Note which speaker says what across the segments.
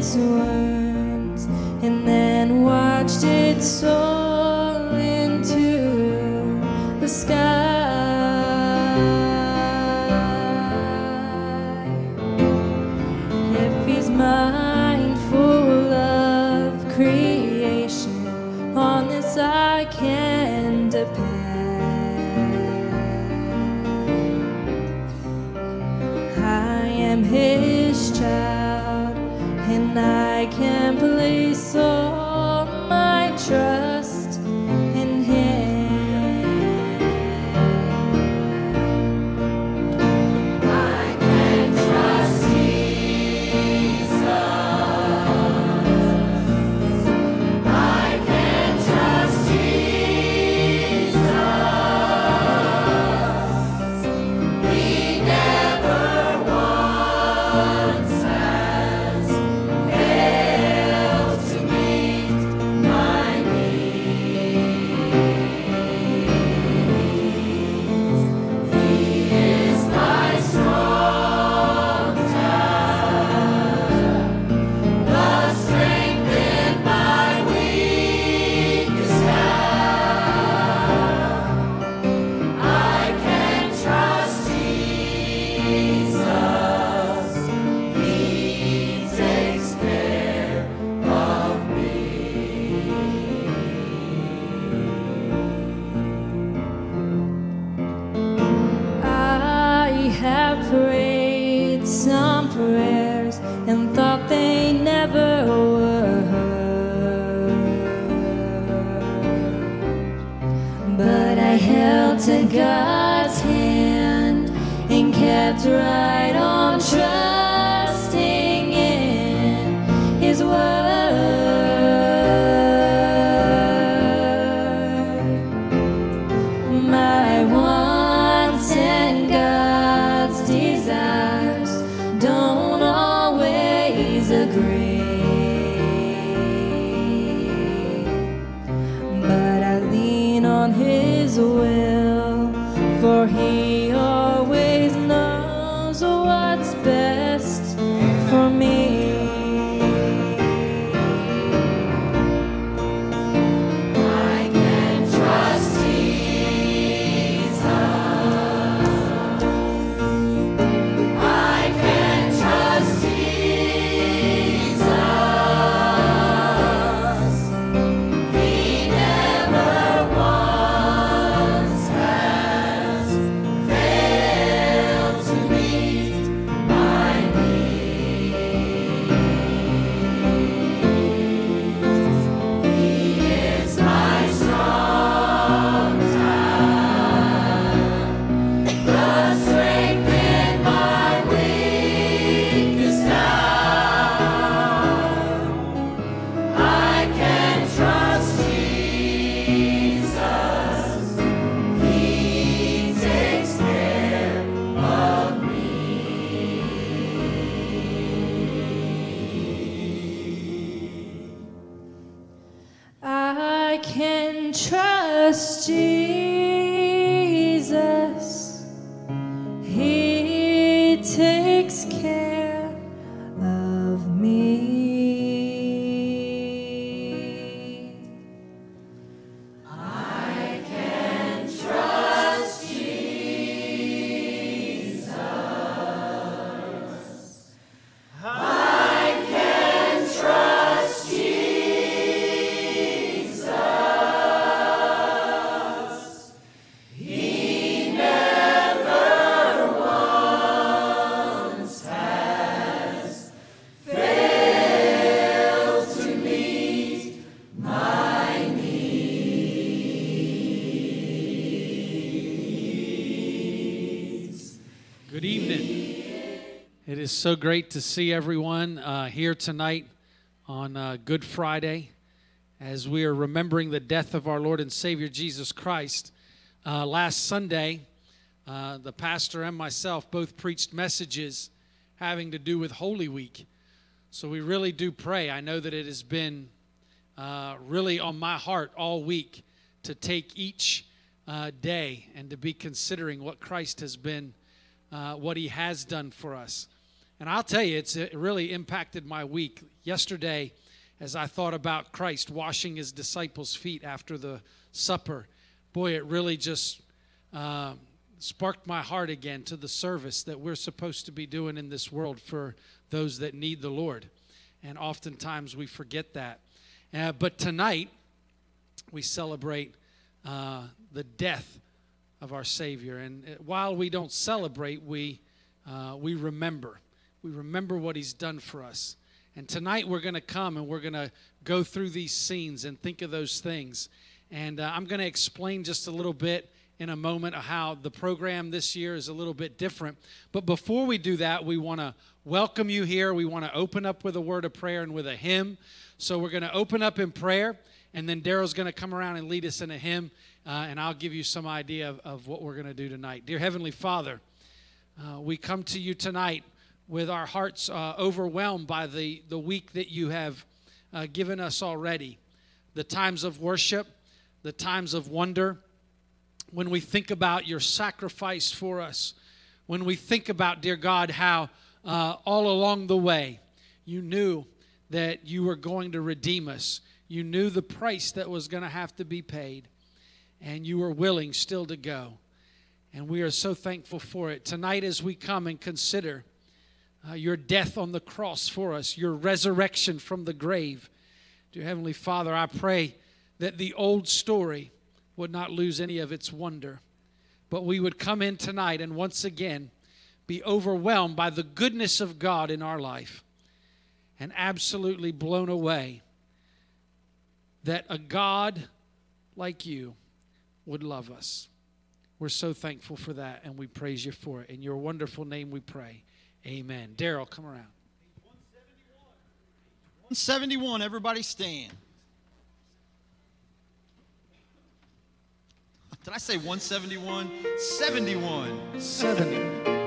Speaker 1: Its wings always
Speaker 2: so great to see everyone uh, here tonight on uh, Good Friday as we are remembering the death of our Lord and Savior Jesus Christ. Uh, last Sunday, uh, the pastor and myself both preached messages having to do with Holy Week. So we really do pray. I know that it has been uh, really on my heart all week to take each uh, day and to be considering what Christ has been, uh, what He has done for us. And I'll tell you, it's it really impacted my week. Yesterday, as I thought about Christ washing His disciples' feet after the supper, boy, it really just uh, sparked my heart again to the service that we're supposed to be doing in this world for those that need the Lord. And oftentimes we forget that. Uh, but tonight, we celebrate uh, the death of our Savior. And uh, while we don't celebrate, we, uh, we remember. We remember what He's done for us. And tonight we're going to come and we're going to go through these scenes and think of those things. And uh, I'm going to explain just a little bit in a moment how the program this year is a little bit different. But before we do that, we want to welcome you here. We want to open up with a word of prayer and with a hymn. So we're going to open up in prayer and then Daryl's going to come around and lead us in a hymn, uh, and I'll give you some idea of, of what we're going to do tonight. Dear Heavenly Father, uh, we come to you tonight with our hearts uh, overwhelmed by the, the week that you have uh, given us already. The times of worship, the times of wonder. When we think about your sacrifice for us, when we think about, dear God, how uh, all along the way you knew that you were going to redeem us you knew the price that was going to have to be paid, and you were willing still to go. And we are so thankful for it. Tonight, as we come and consider uh, your death on the cross for us, your resurrection from the grave, dear Heavenly Father, I pray that the old story would not lose any of its wonder, but we would come in tonight and once again be overwhelmed by the goodness of God in our life and absolutely blown away that a God like you would love us. We're so thankful for that, and we praise you for it. In your wonderful name we pray. Amen. Daryl, come around.
Speaker 3: 171, everybody stand. Did I say 171? 71.
Speaker 2: 70.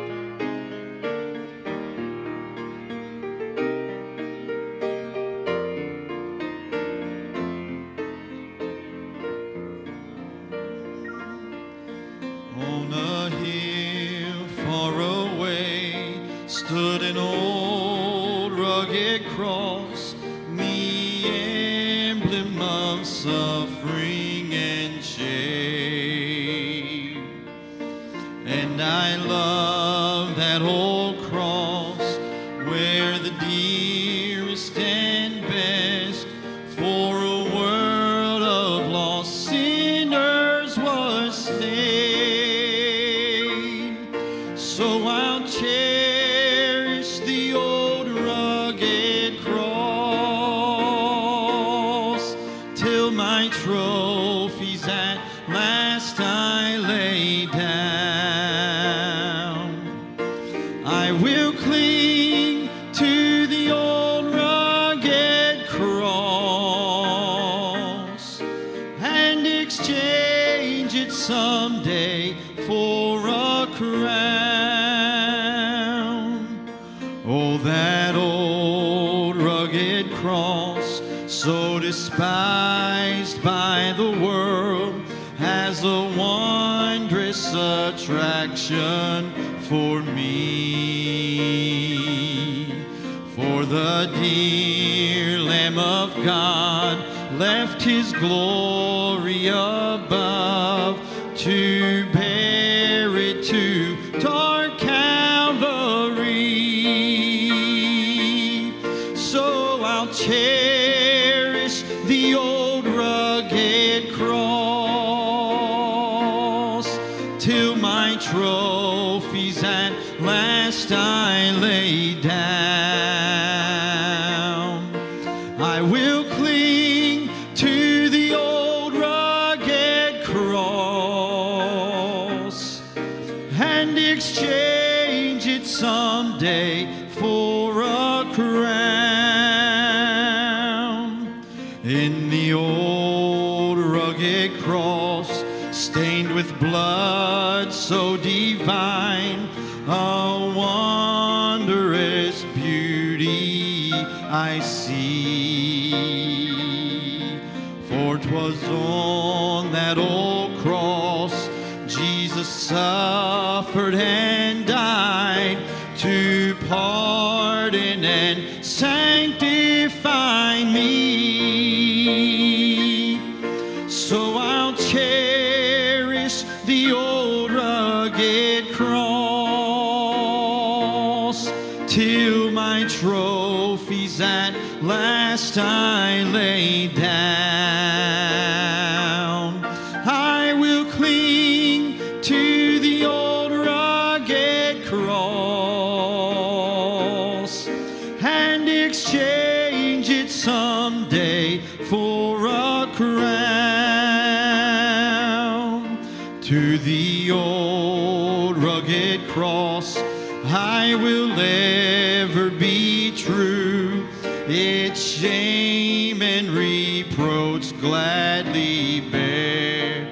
Speaker 3: I will ever be true. Its shame and reproach gladly bear.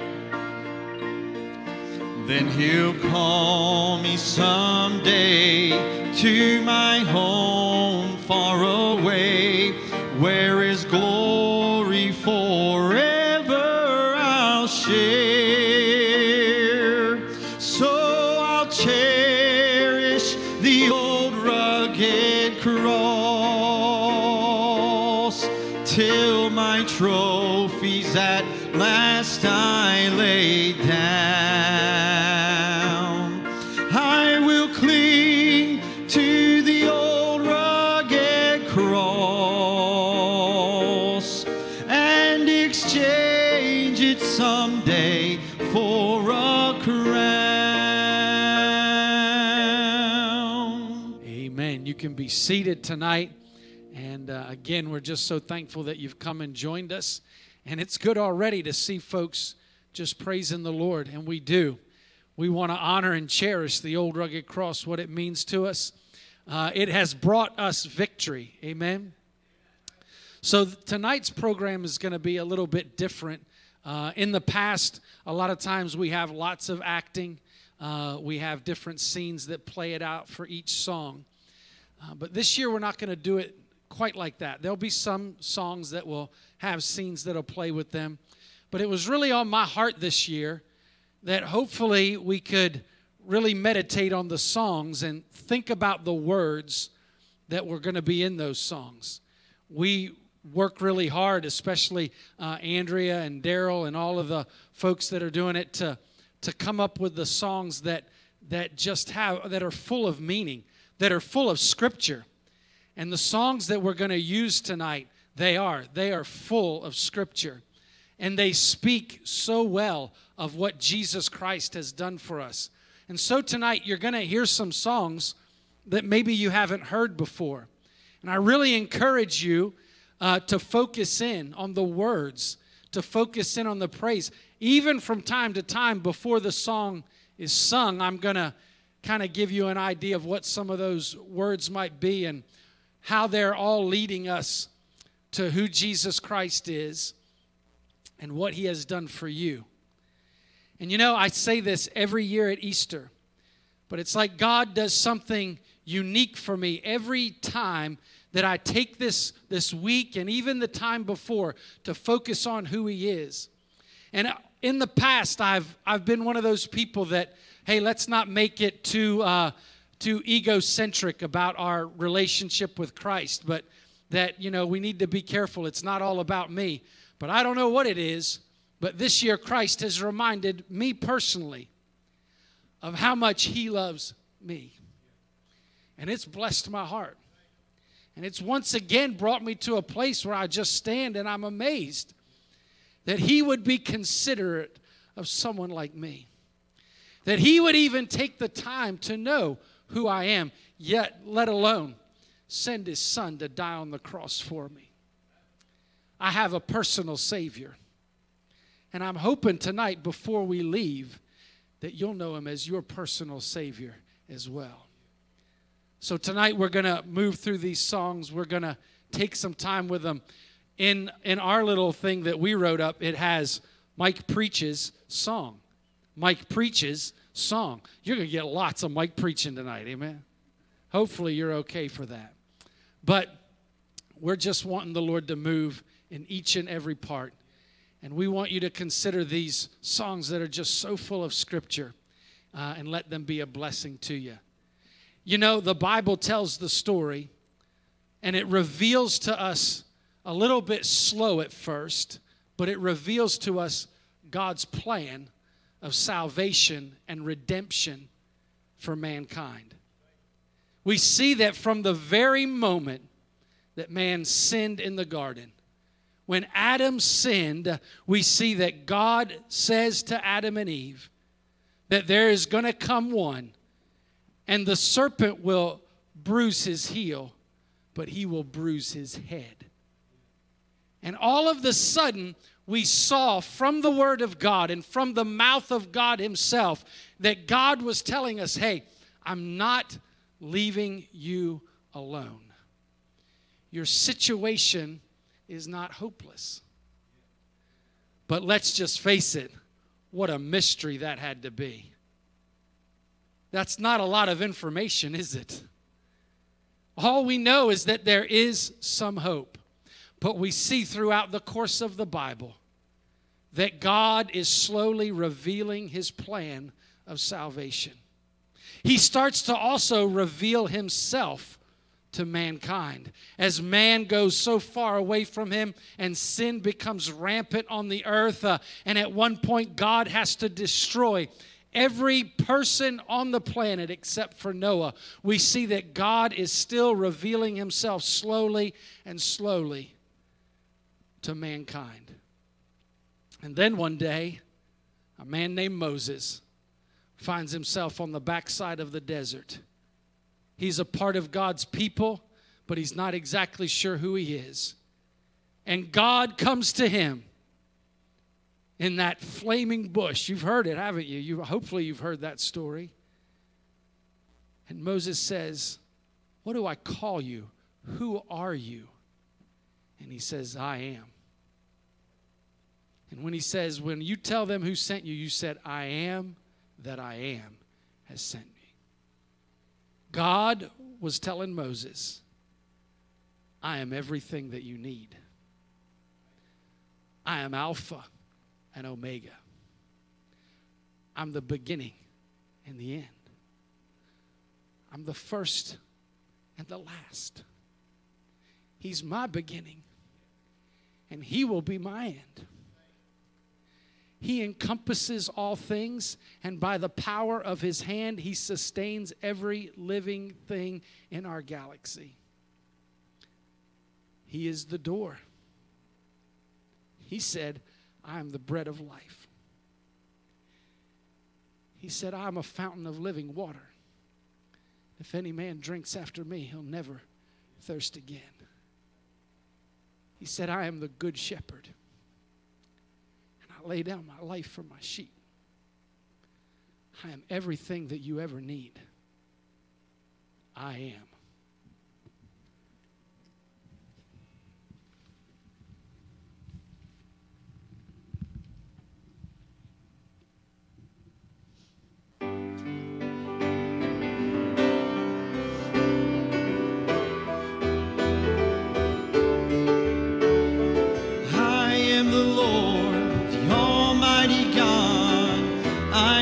Speaker 3: Then he'll call me someday to my home
Speaker 2: seated tonight. And uh, again, we're just so thankful that you've come and joined us. And it's good already to see folks just praising the Lord, and we do. We want to honor and cherish the old rugged cross, what it means to us. Uh, it has brought us victory. Amen. So tonight's program is going to be a little bit different. Uh, in the past, a lot of times we have lots of acting. Uh, we have different scenes that play it out for each song. Uh, but this year we're not going to do it quite like that. There'll be some songs that will have scenes that'll play with them. But it was really on my heart this year that hopefully we could really meditate on the songs and think about the words that were going to be in those songs. We work really hard, especially uh, Andrea and Daryl and all of the folks that are doing it to to come up with the songs that that just have that are full of meaning, that are full of scripture. And the songs that we're going to use tonight, they are they are full of scripture. And they speak so well of what Jesus Christ has done for us. And so tonight you're going to hear some songs that maybe you haven't heard before. And I really encourage you uh, to focus in on the words, to focus in on the praise. Even from time to time before the song is sung, I'm going to kind of give you an idea of what some of those words might be and how they're all leading us to who Jesus Christ is and what he has done for you. And you know, I say this every year at Easter, but it's like God does something unique for me every time that I take this this week and even the time before to focus on who he is. And in the past I've I've been one of those people that hey, let's not make it too uh, too egocentric about our relationship with Christ, but that you know we need to be careful. It's not all about me. But I don't know what it is, but this year Christ has reminded me personally of how much he loves me. And it's blessed my heart. And it's once again brought me to a place where I just stand and I'm amazed that he would be considerate of someone like me. That he would even take the time to know who I am, yet let alone send his son to die on the cross for me. I have a personal Savior. And I'm hoping tonight, before we leave, that you'll know him as your personal Savior as well. So tonight we're going to move through these songs. We're going to take some time with them. In, in our little thing that we wrote up, it has Mike Preach's song. Mike preaches song. You're going to get lots of Mike preaching tonight. Amen. Hopefully, you're okay for that. But we're just wanting the Lord to move in each and every part. And we want you to consider these songs that are just so full of scripture uh, and let them be a blessing to you. You know, the Bible tells the story and it reveals to us a little bit slow at first, but it reveals to us God's plan of salvation and redemption for mankind. We see that from the very moment that man sinned in the garden. When Adam sinned, we see that God says to Adam and Eve that there is going to come one, and the serpent will bruise his heel, but he will bruise his head. And all of the sudden, we saw from the Word of God and from the mouth of God Himself that God was telling us, hey, I'm not leaving you alone. Your situation is not hopeless. But let's just face it, what a mystery that had to be. That's not a lot of information, is it? All we know is that there is some hope. But we see throughout the course of the Bible that God is slowly revealing his plan of salvation. He starts to also reveal himself to mankind. As man goes so far away from him and sin becomes rampant on the earth, uh, and at one point God has to destroy every person on the planet except for Noah, we see that God is still revealing himself slowly and slowly to mankind. And then one day, a man named Moses finds himself on the backside of the desert. He's a part of God's people, but he's not exactly sure who he is. And God comes to him in that flaming bush. You've heard it, haven't you? you hopefully you've heard that story. And Moses says, "What do I call you? Who are you?" And he says, I am. And when he says, When you tell them who sent you, you said, I am that I am has sent me. God was telling Moses, I am everything that you need. I am Alpha and Omega. I'm the beginning and the end. I'm the first and the last. He's my beginning and He will be my end. He encompasses all things, and by the power of His hand, He sustains every living thing in our galaxy. He is the door. He said, I am the bread of life. He said, I am a fountain of living water. If any man drinks after me, he'll never thirst again. He said, I am the good shepherd. I lay down my life for my sheep. I am everything that you ever need.
Speaker 4: I am.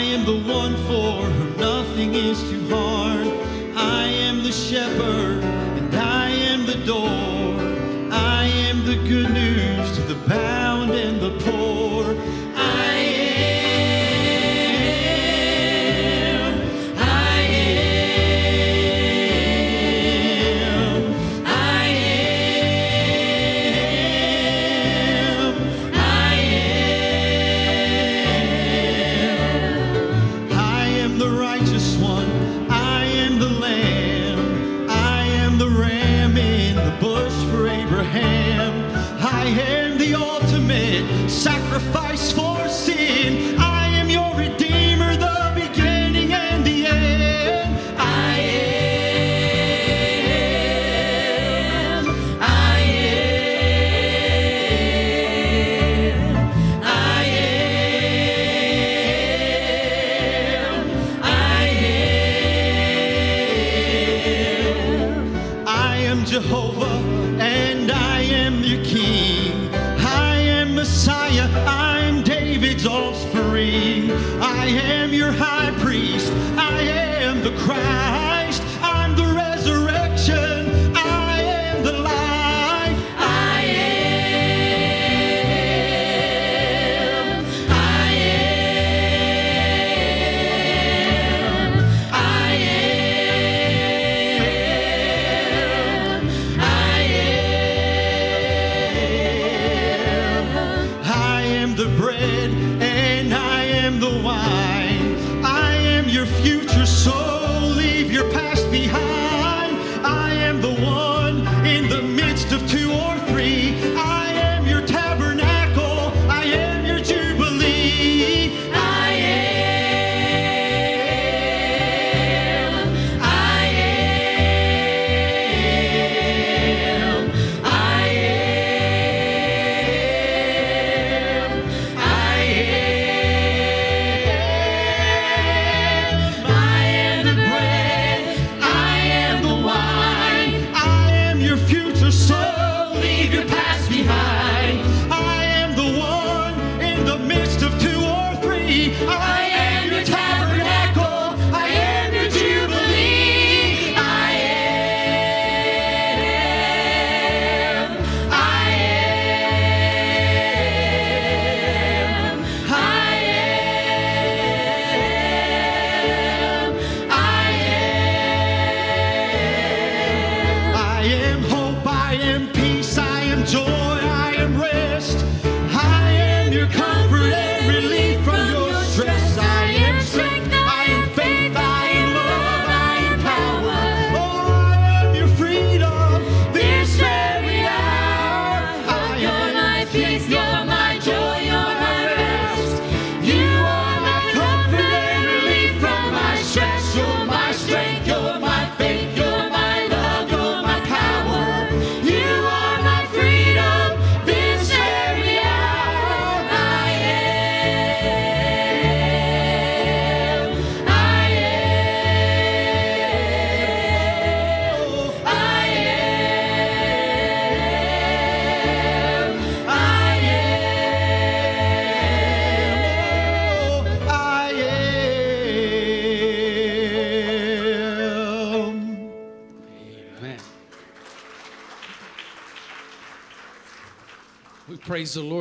Speaker 5: am the one for whom nothing is too hard. I am
Speaker 4: the
Speaker 5: shepherd, and I am
Speaker 3: the door. sacrifice for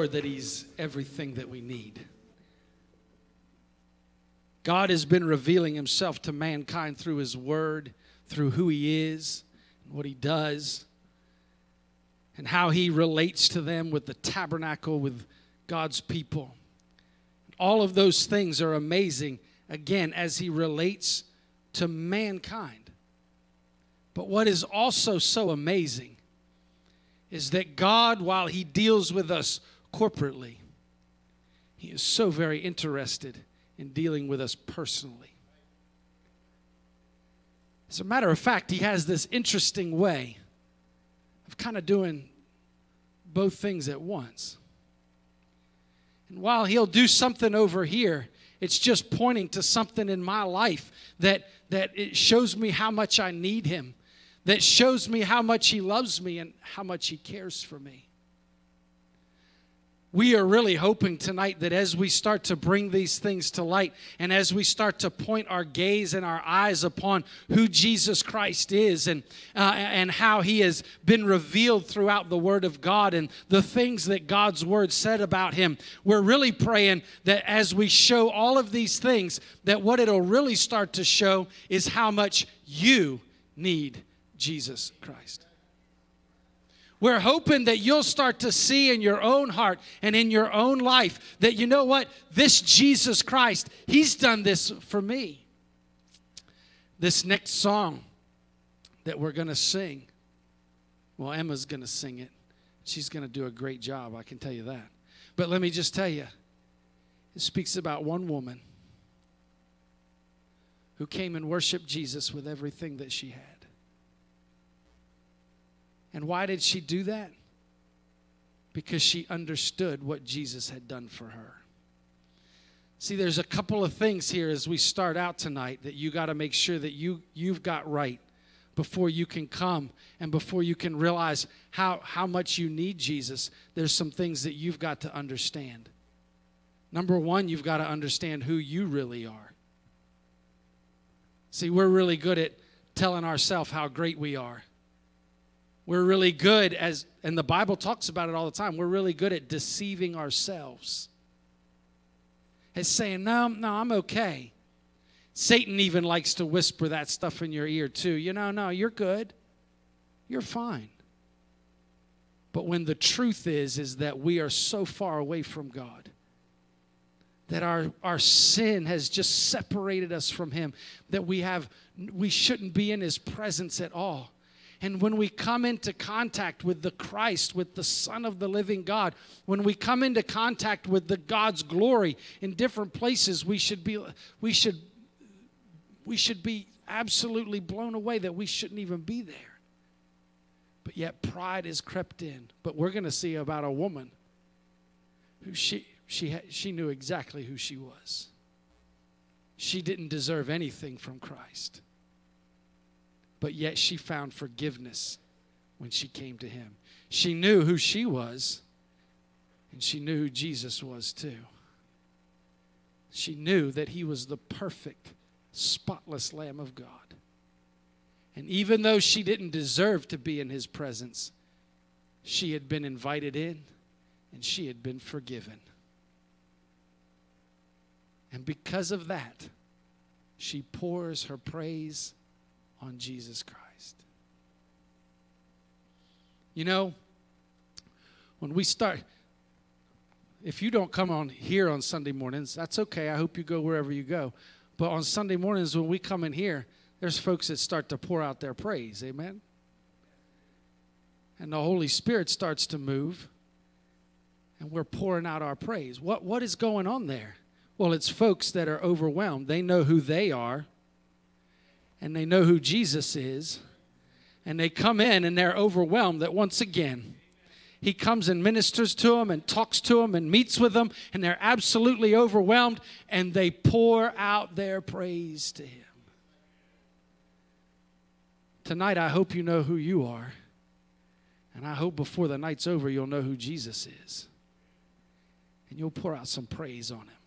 Speaker 3: that He's everything that we need. God has been revealing Himself to mankind through His Word, through who He is, what He does, and how He relates to them with the tabernacle, with God's people. All of those things are amazing, again, as He relates to mankind. But what is also so amazing is that God, while He deals with us corporately, He is so very interested in dealing with us personally. As a matter of fact, He has this interesting way of kind of doing both things at once. And while He'll do something over here, it's just pointing to something in my life that, that it shows me how much I need Him that shows me how much He loves me and how much He cares for me. We are really hoping tonight that as we start to bring these things to light and as we start to point our gaze and our eyes upon who Jesus Christ is and, uh, and how he has been revealed throughout the Word of God and the things that God's Word said about him, we're really praying that as we show all of these things, that what it'll really start to show is how much you need Jesus Christ. We're hoping that you'll start to see in your own heart and in your own life that you know what? This Jesus Christ, He's done this for me. This next song that we're going to sing, well, Emma's going to sing it. She's going to do a great job, I can tell you that. But let me just tell you, it speaks about one woman who came and worshiped Jesus with everything that she had. And why did she do that? Because she understood what Jesus had done for her. See, there's a couple of things here as we start out tonight that you got to make sure that you, you've got right
Speaker 2: before you can come and before you can realize how, how much you need Jesus, there's some things that you've got to understand. Number one, you've got to understand who you really are. See, we're really good at telling ourselves how great we are. We're really good as, and the Bible talks about it all the time, we're really good at deceiving ourselves. It's saying, no, no, I'm okay. Satan even likes to whisper that stuff in your ear too. You know, no, you're good. You're fine. But when the truth is, is that we are so far away from God that our, our sin has just separated us from him that we have we shouldn't be in his presence at all and when we come into contact with the Christ, with the Son of the living God, when we come into contact with the God's glory in different places, we should be we should we should be absolutely blown away that we shouldn't even be there. But yet pride has crept in. But we're going to see about a woman who she she she knew exactly who she was. She didn't deserve anything from Christ but yet she found forgiveness when she came to him. She knew who she was, and she knew who Jesus was too. She knew that he was the perfect, spotless Lamb of God. And even though she didn't deserve to be in his presence, she had been invited in and she had been forgiven. And because of that, she pours her praise on Jesus Christ. You know, when we start, if you don't come on here on Sunday mornings, that's okay. I hope you go wherever you go. But on Sunday mornings, when we come in here, there's folks that start to pour out their praise. Amen? And the Holy Spirit starts to move, and we're pouring out our praise. What, what is going on there? Well, it's folks that are overwhelmed. They know who they are and they know who Jesus is, and they come in and they're overwhelmed that once again, he comes and ministers to them and talks to them and meets with them, and they're absolutely overwhelmed, and they pour out their praise to him. Tonight, I hope you know who you are, and I hope before the night's over, you'll know who Jesus is, and you'll pour out some praise on him.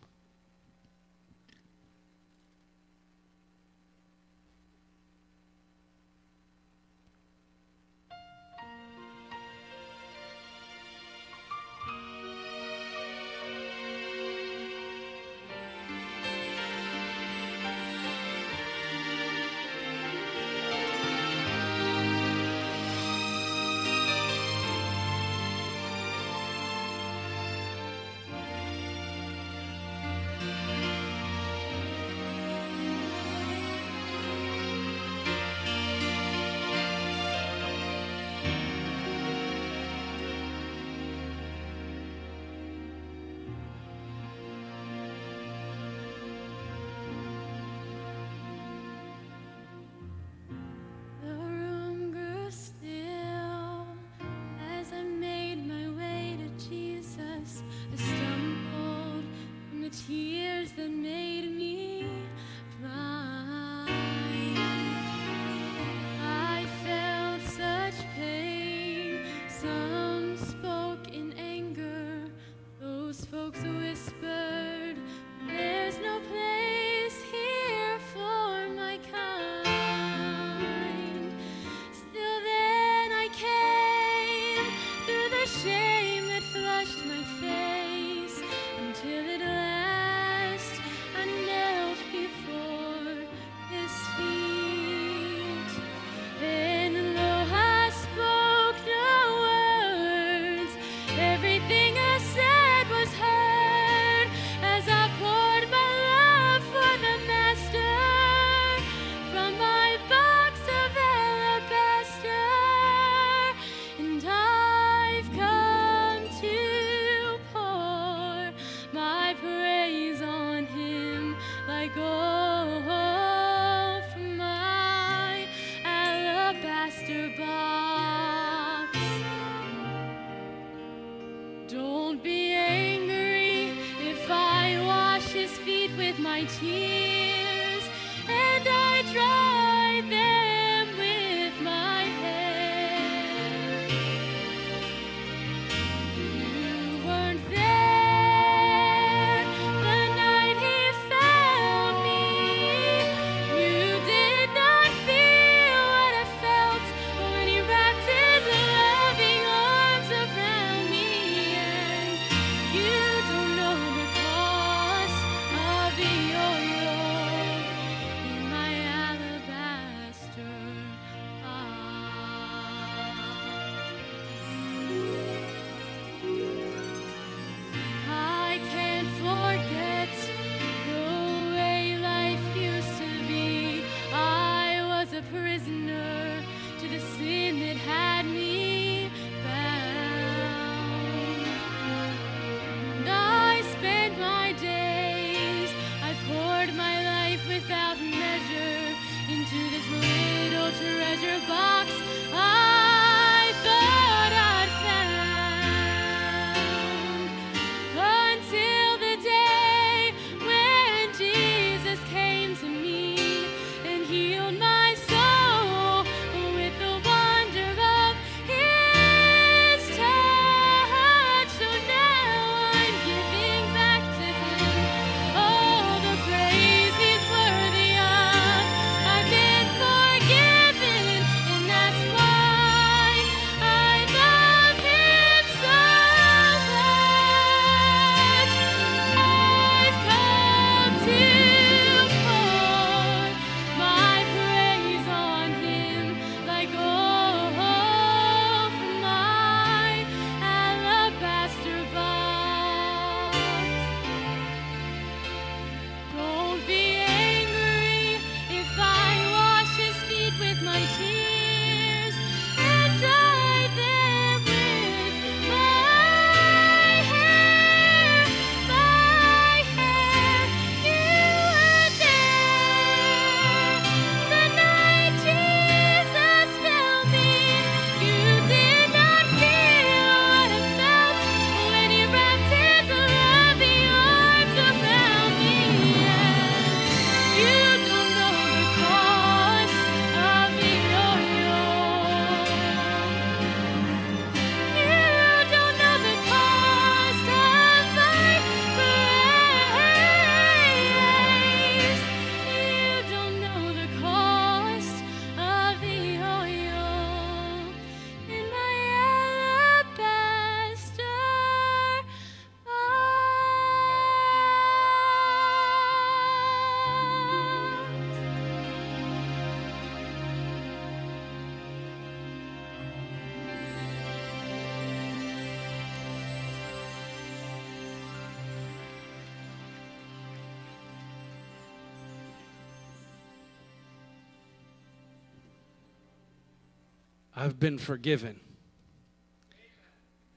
Speaker 1: I've been forgiven.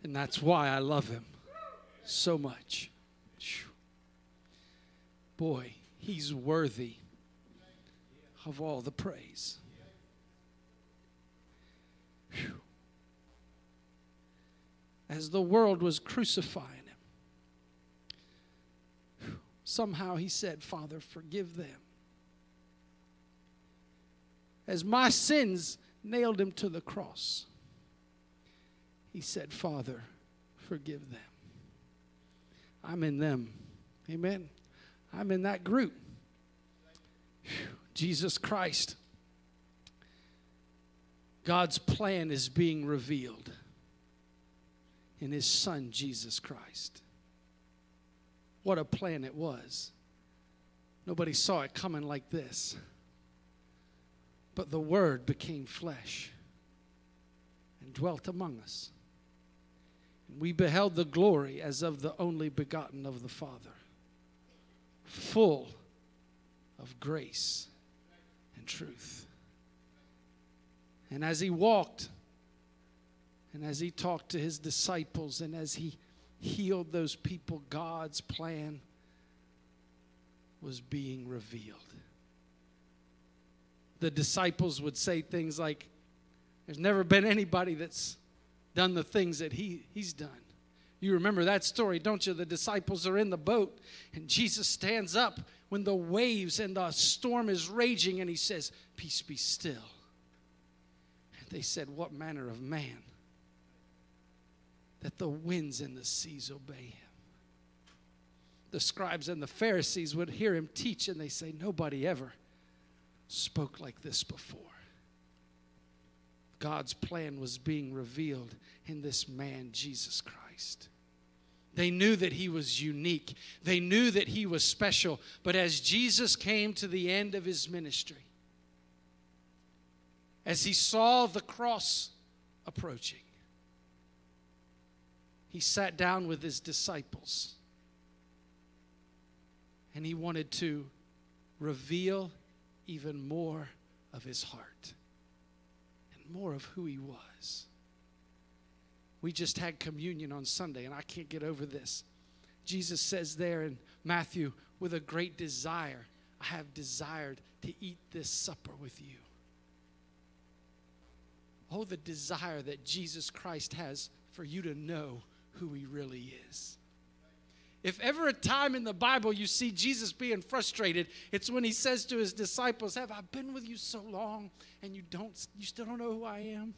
Speaker 1: And that's why I love him so much.
Speaker 2: Boy, he's worthy of all the praise. As the world was crucifying him, somehow he said, Father, forgive them. As my sins nailed him to the cross, he said, Father, forgive them. I'm in them. Amen. I'm in that group. Jesus Christ. God's plan is being revealed in his son, Jesus Christ. What a plan it was. Nobody saw it coming like this. But the Word became flesh and dwelt among us. And we beheld the glory as of the only begotten of the Father, full of grace and truth. And as he walked, and as he talked to his disciples, and as he healed those people, God's plan was being revealed the disciples would say things like, There's never been anybody that's done the things that he, he's done. You remember that story, don't you? The disciples are in the boat, and Jesus stands up when the waves and the storm is raging, and he says, Peace be still. And they said, What manner of man that the winds and the seas obey him? The scribes and the Pharisees would hear him teach, and they say, Nobody ever spoke like this before. God's plan was being revealed in this man, Jesus Christ. They knew that he was unique, they knew that he was special. But as Jesus came to the end of his ministry, as he saw the cross approaching, he sat down with his disciples and he wanted to reveal even more of his heart and more of who he was. We just had communion on Sunday, and I can't get over this. Jesus says there in Matthew, with a great desire, I have desired to eat this supper with you. Oh, the desire that Jesus Christ has for you to know who he really is. If ever a time in the Bible you see Jesus being frustrated, it's when he says to his disciples, Have I been with you so long and you don't you still don't know who I am?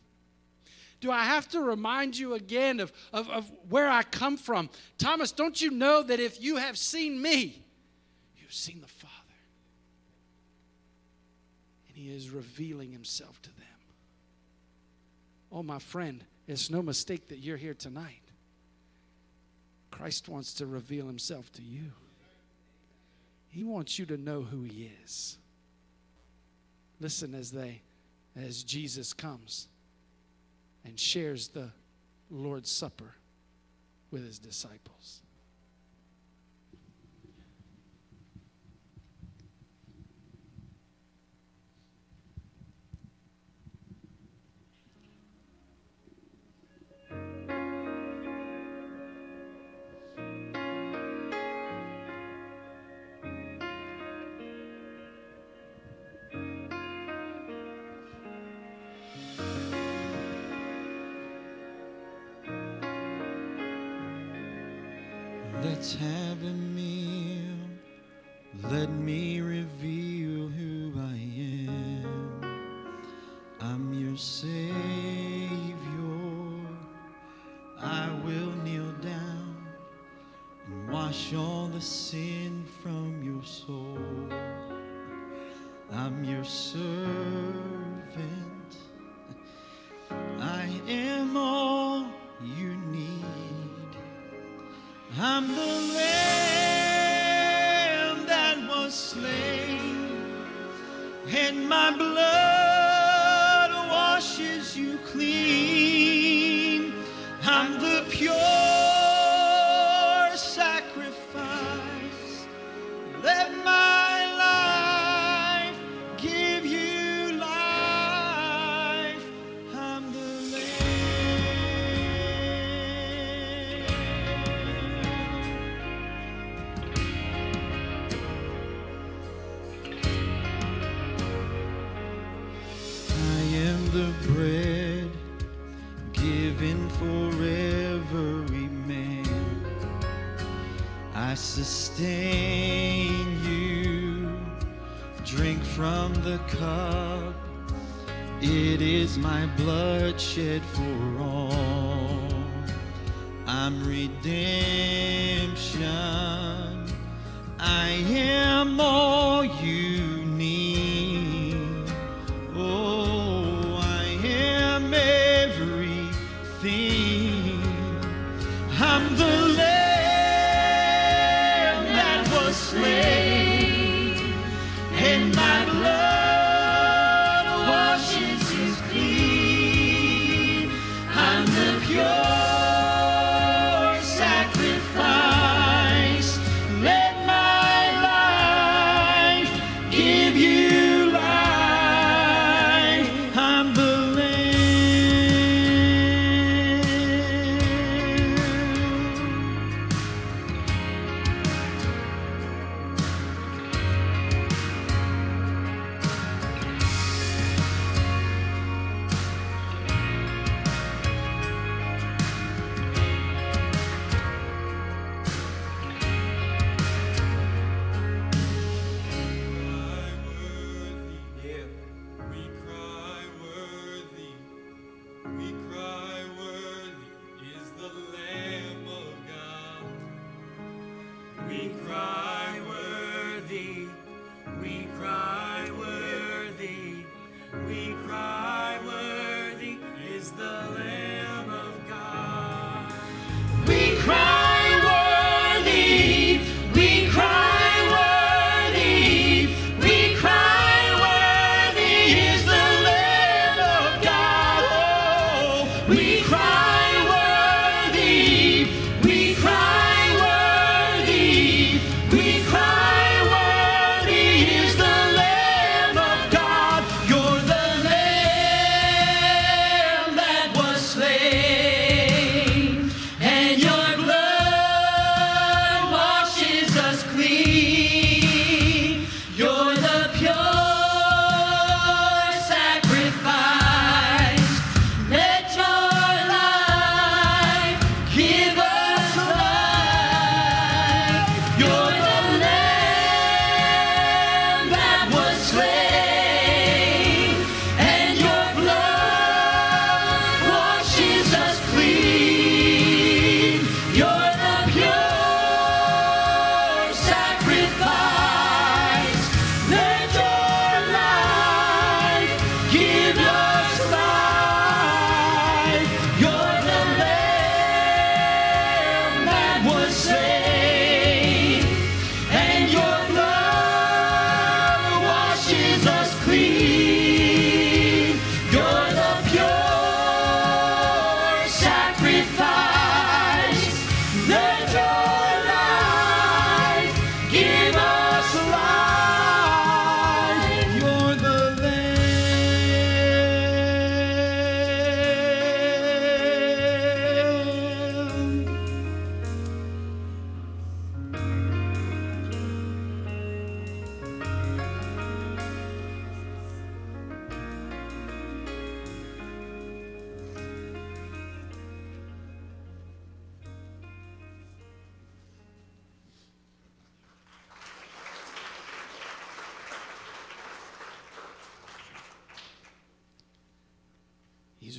Speaker 2: Do I have to remind you again of, of, of where I come from? Thomas, don't you know that if you have seen me, you've seen the Father? And he is revealing himself to them. Oh, my friend, it's no mistake that you're here tonight. Christ wants to reveal himself to you. He wants you to know who he is. Listen as they as Jesus comes and shares the Lord's Supper with his disciples.
Speaker 3: Meal. Let me was and my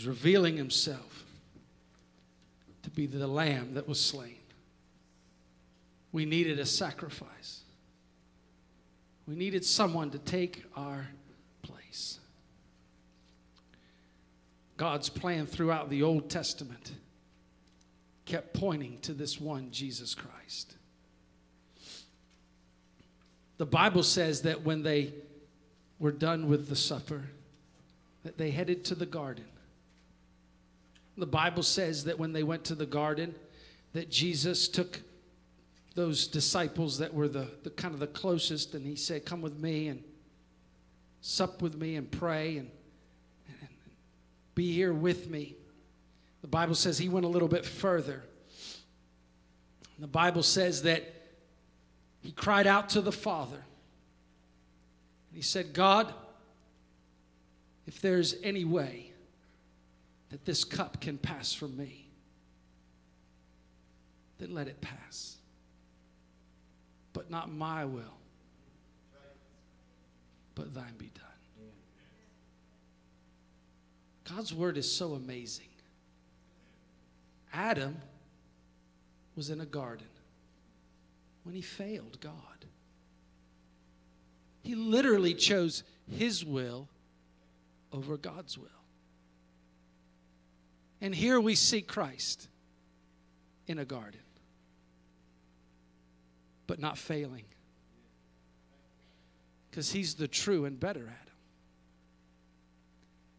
Speaker 2: Revealing himself to be the lamb that was slain. We needed a sacrifice. We needed someone to take our place. God's plan throughout the Old Testament kept pointing to this one, Jesus Christ. The Bible says that when they were done with the supper, that they headed to the garden. The Bible says that when they went to the garden, that Jesus took those disciples that were the, the kind of the closest, and he said, Come with me and sup with me and pray and, and be here with me. The Bible says he went a little bit further. The Bible says that he cried out to the Father. And He said, God, if there's any way that this cup can pass from me, then let it pass. But not my will, but thine be done. God's word is so amazing. Adam was in a garden when he failed God. He literally chose his will over God's will. And here we see Christ in a garden, but not failing. Because he's the true and better Adam.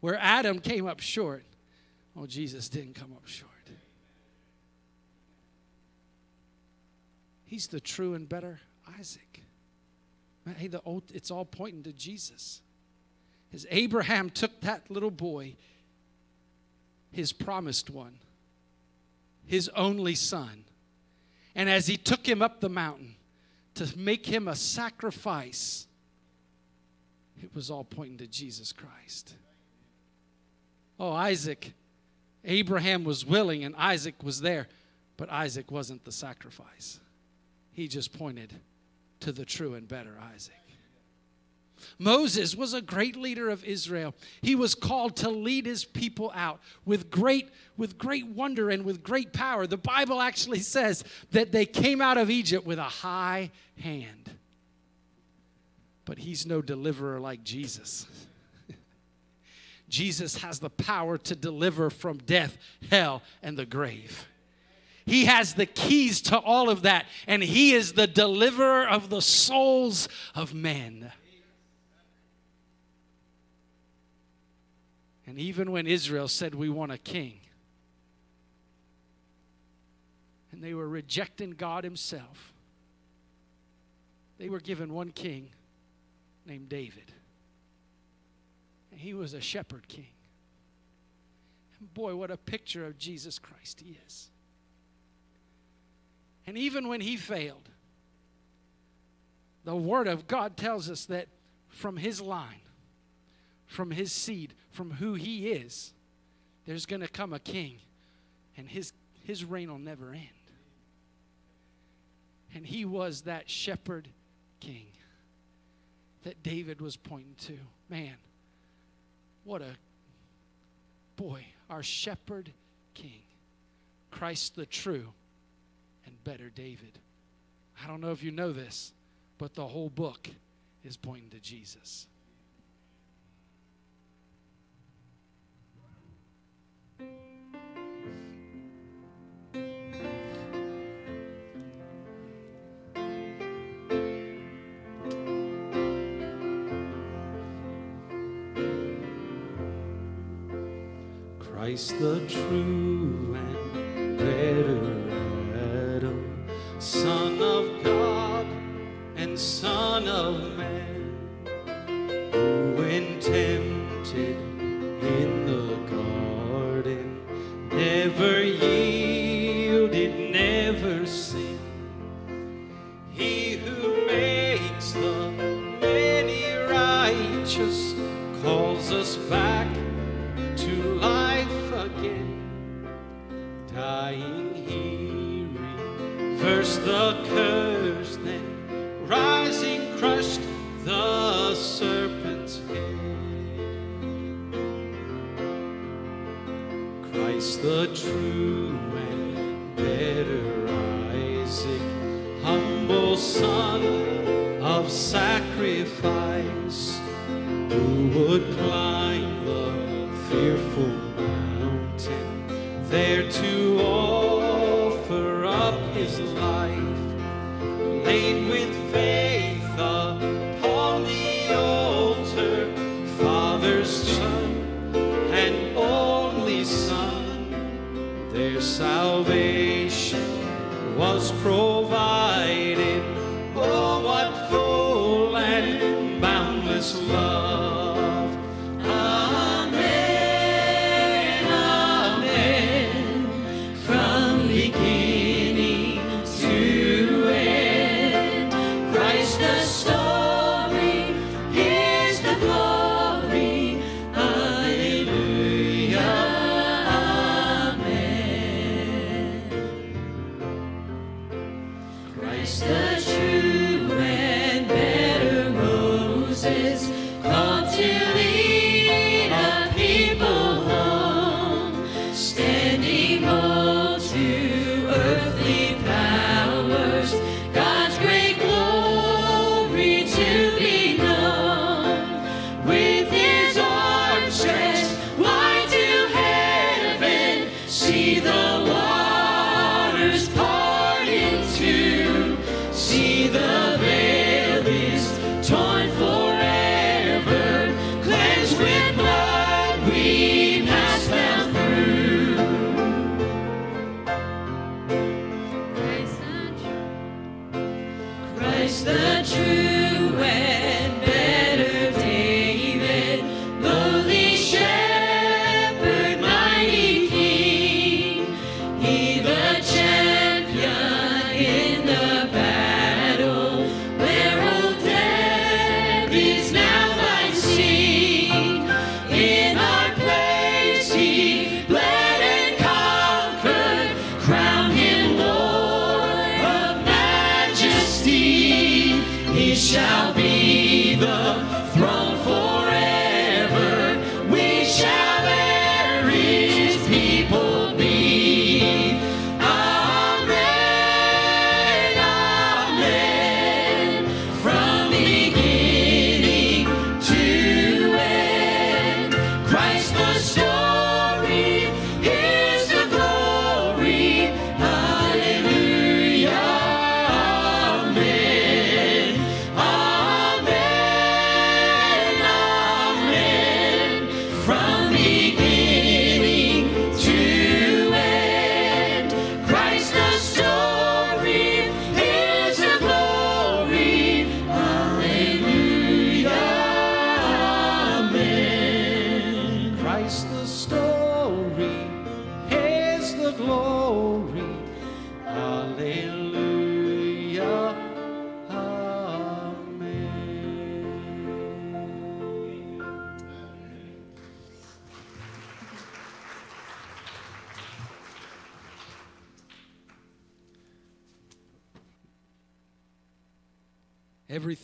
Speaker 2: Where Adam came up short, oh, Jesus didn't come up short. He's the true and better Isaac. Hey, the old, it's all pointing to Jesus. As Abraham took that little boy, his promised one, his only son, and as he took him up the mountain to make him a sacrifice, it was all pointing to Jesus Christ. Oh, Isaac, Abraham was willing and Isaac was there, but Isaac wasn't the sacrifice. He just pointed to the true and better Isaac. Moses was a great leader of Israel. He was called to lead his people out with great with great wonder and with great power. The Bible actually says that they came out of Egypt with a high hand. But he's no deliverer like Jesus. Jesus has the power to deliver from death, hell, and the grave. He has the keys to all of that, and He is the deliverer of the souls of men. And even when Israel said, We want a king, and they were rejecting God Himself, they were given one king named David. And he was a shepherd king. And boy, what a picture of Jesus Christ he is. And even when he failed, the Word of God tells us that from his line, from his seed, from who he is, there's going to come a king, and his, his reign will never end. And he was that shepherd king that David was pointing to. Man, what a boy, our shepherd king, Christ the true and better David. I don't know if you know this, but the whole book is pointing to Jesus. Christ the true and
Speaker 3: better Adam, Son of God and Son of Man. sacrifice who would climb.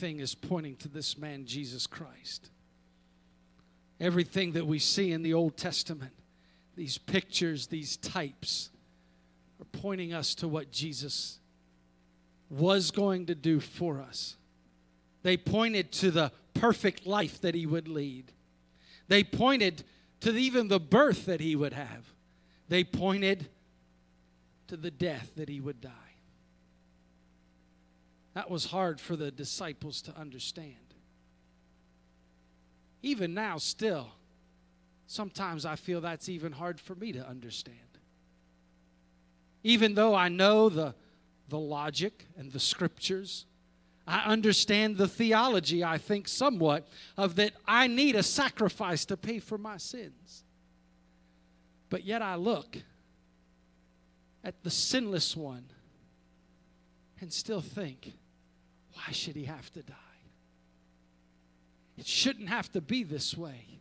Speaker 2: everything is pointing to this man, Jesus Christ. Everything that we see in the Old Testament, these pictures, these types, are pointing us to what Jesus was going to do for us. They pointed to the perfect life that he would lead. They pointed to even the birth that he would have. They pointed to the death that he would die. That was hard for the disciples to understand. Even now, still, sometimes I feel that's even hard for me to understand. Even though I know the, the logic and the scriptures, I understand the theology, I think, somewhat, of that I need a sacrifice to pay for my sins. But yet I look at the sinless one and still think, why should he have to die? It shouldn't have to be this way.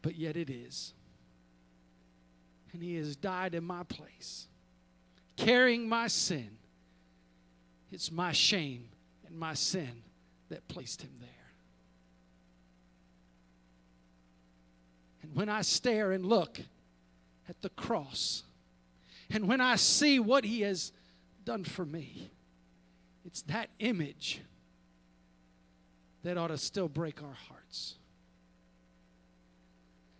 Speaker 2: But yet it is. And he has died in my place, carrying my sin. It's my shame and my sin that placed him there. And when I stare and look at the cross, and when I see what he has done for me, it's that image that ought to still break our hearts.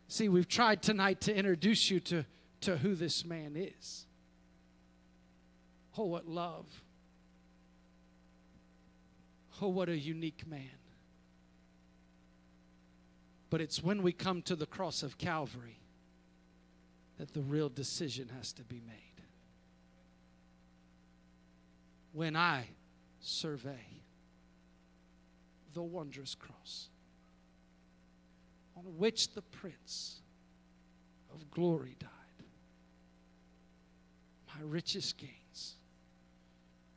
Speaker 2: See, we've tried tonight to introduce you to, to who this man is. Oh, what love. Oh, what a unique man. But it's when we come to the cross of Calvary that the real decision has to be made. When I survey the wondrous cross on which the Prince of Glory died, my richest gains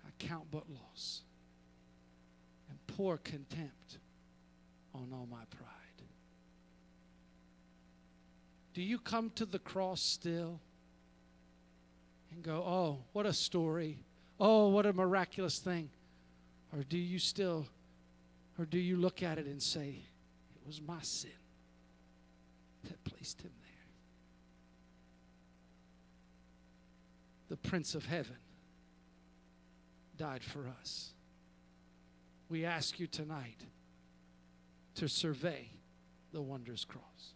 Speaker 2: I count but loss and pour contempt on all my pride. Do you come to the cross still and go, oh, what a story? Oh, what a miraculous thing? Or do you still, or do you look at it and say, it was my sin that placed him there? The Prince of Heaven died for us. We ask you tonight to survey the wondrous cross.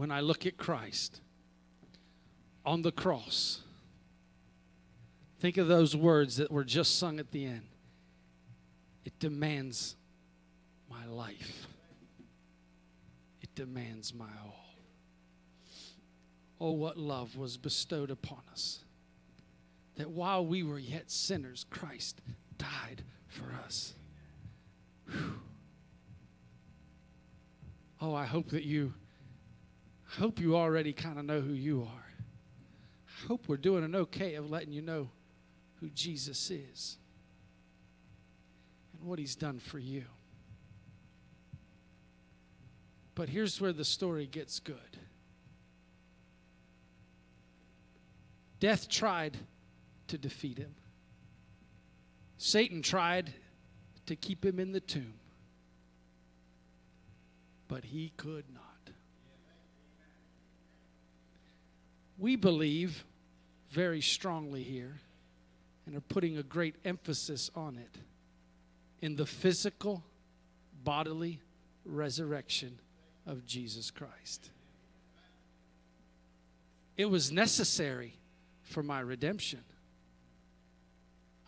Speaker 1: When I
Speaker 2: look at Christ on the cross. Think of those words that were just sung at the end. It demands my life, it demands my all. Oh, what love was bestowed upon us. That while we were yet sinners, Christ died for us. Whew. Oh, I hope that you hope you already kind of know who you are. I hope we're doing an okay of letting you know who Jesus is and what he's done for you. But here's where the story gets good. Death tried to defeat him. Satan tried to keep him in the tomb. But he could not. We believe very strongly here and are putting a great emphasis on it in the physical, bodily resurrection of Jesus Christ. It was necessary for my redemption.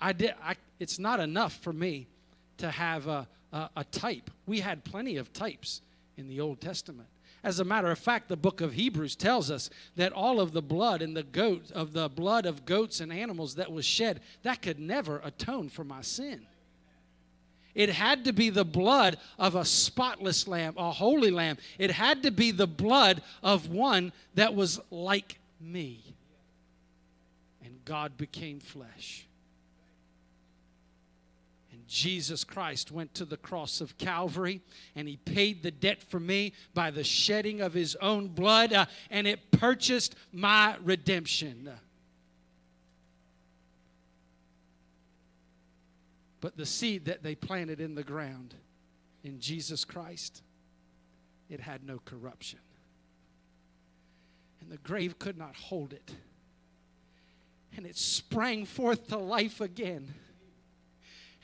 Speaker 2: I did. I, it's not enough for me to have a, a, a type. We had plenty of types in the Old Testament. As a matter of fact, the book of Hebrews tells us that all of the blood and the goat of the blood of goats and animals that was shed, that could never atone for my sin. It had to be the blood of a spotless lamb, a holy lamb. It had to be the blood of one that was like me. And God became flesh. Jesus Christ went to the cross of Calvary and he paid the debt for me by the shedding of his own blood, uh, and it purchased my redemption. But the seed that they planted in the ground in Jesus Christ, it had no corruption. And the grave could not hold it. And it sprang forth to life again.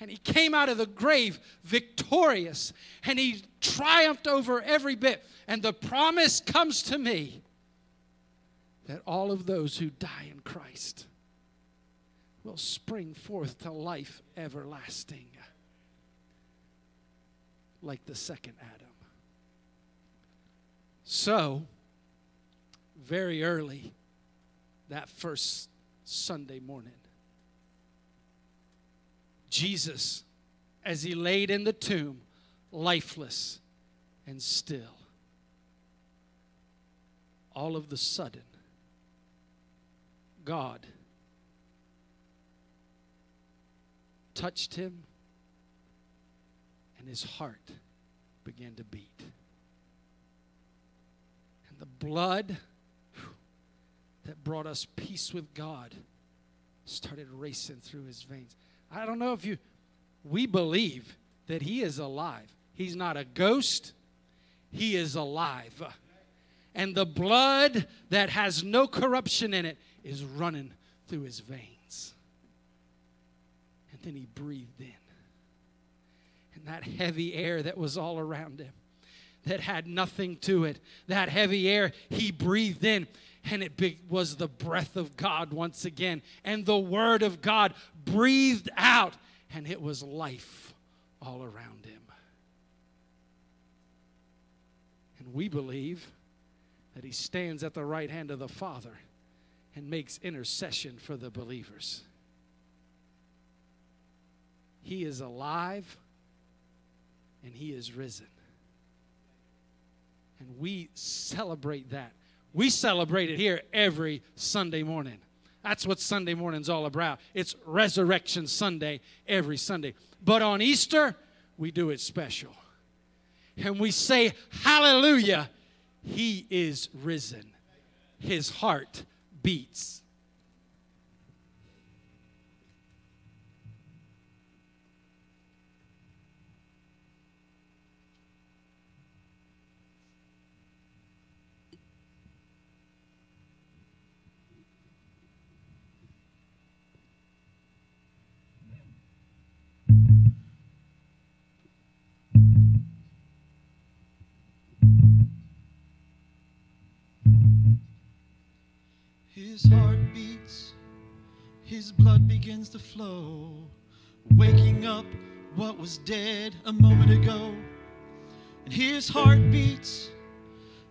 Speaker 2: And he came out of the grave victorious. And he triumphed over every bit. And the promise comes to me that all of those who die in Christ will spring forth to life everlasting, like the second Adam. So, very early that first Sunday morning, Jesus, as he laid in the tomb, lifeless and still, all of the sudden, God touched him, and his heart began to beat. And the blood that brought us peace with God started racing through his veins. I don't know if you, we believe that he is alive. He's not a ghost, he is alive. And the blood that has no corruption in it is running through his veins. And then he breathed in. And that heavy air that was all around him, that had nothing to it, that heavy air, he breathed in. And it was the breath of God once again. And the word of God breathed out. And it was life all around him. And we believe that he stands at the right hand of the Father and makes intercession for the believers. He is alive and he is risen. And we celebrate that. We celebrate it here every Sunday morning. That's what Sunday morning's all about. It's Resurrection Sunday every Sunday. But on Easter, we do it special. And we say, Hallelujah, He is risen. His heart beats.
Speaker 3: His heart beats, his blood begins to flow, waking up what was dead a moment ago. And his heart beats,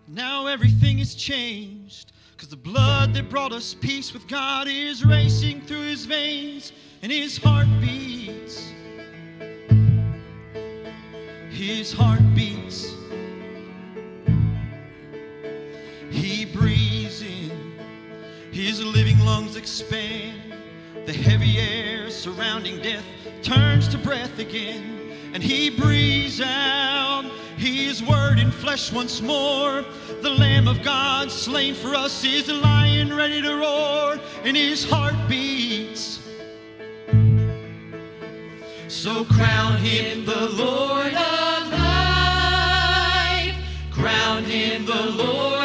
Speaker 3: now everything is changed. Cause the blood that brought us peace with God is racing through his veins, and his heart beats. His heart beats. His living lungs expand. The heavy air surrounding death turns to breath again, and he breathes out his word in flesh once more. The Lamb of God slain for us is a lion ready to roar, and his heart beats. So crown him the Lord of life. Crown him the Lord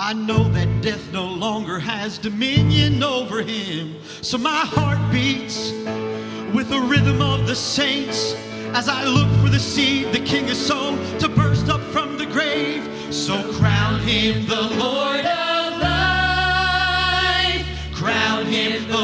Speaker 3: I know that death no longer has dominion over him. So my heart beats with the rhythm of the saints as I look for the seed the king has sown to burst up from the grave. So crown him the Lord of life, crown him the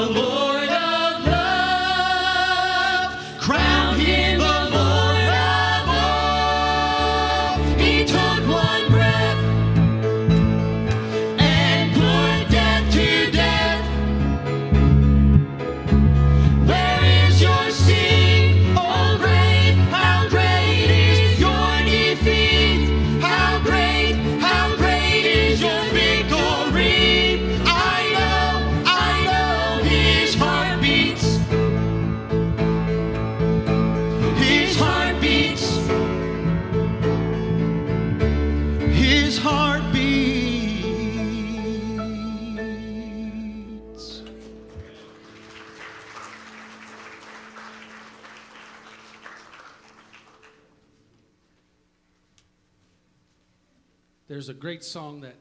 Speaker 2: There's a great song that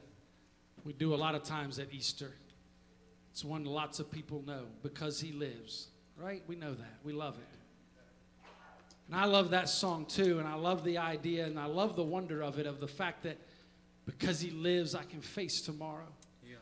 Speaker 2: we do a lot of times at Easter. It's one lots of people know because he lives, right? We know that. We love it. And I love that song too, and I love the idea and I love the wonder of it, of the fact that because he lives, I can face tomorrow.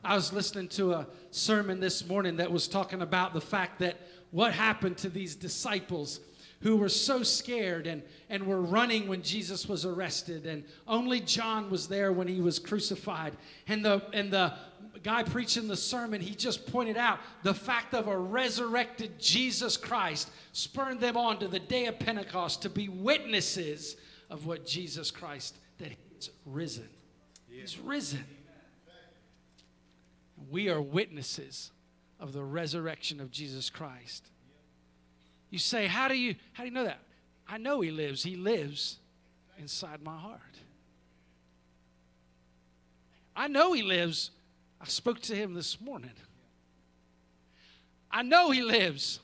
Speaker 2: I was listening to a sermon this morning that was talking about the fact that what happened to these disciples who were so scared and, and were running when Jesus was arrested, and only John was there when he was crucified. And the, and the guy preaching the sermon, he just pointed out the fact of a resurrected Jesus Christ spurred them on to the day of Pentecost to be witnesses of what Jesus Christ, that he's risen. He's risen. We are witnesses of the resurrection of Jesus Christ. You say, how do you how do you know that? I know he lives. He lives inside my heart. I know he lives. I spoke to him this morning. I know he lives.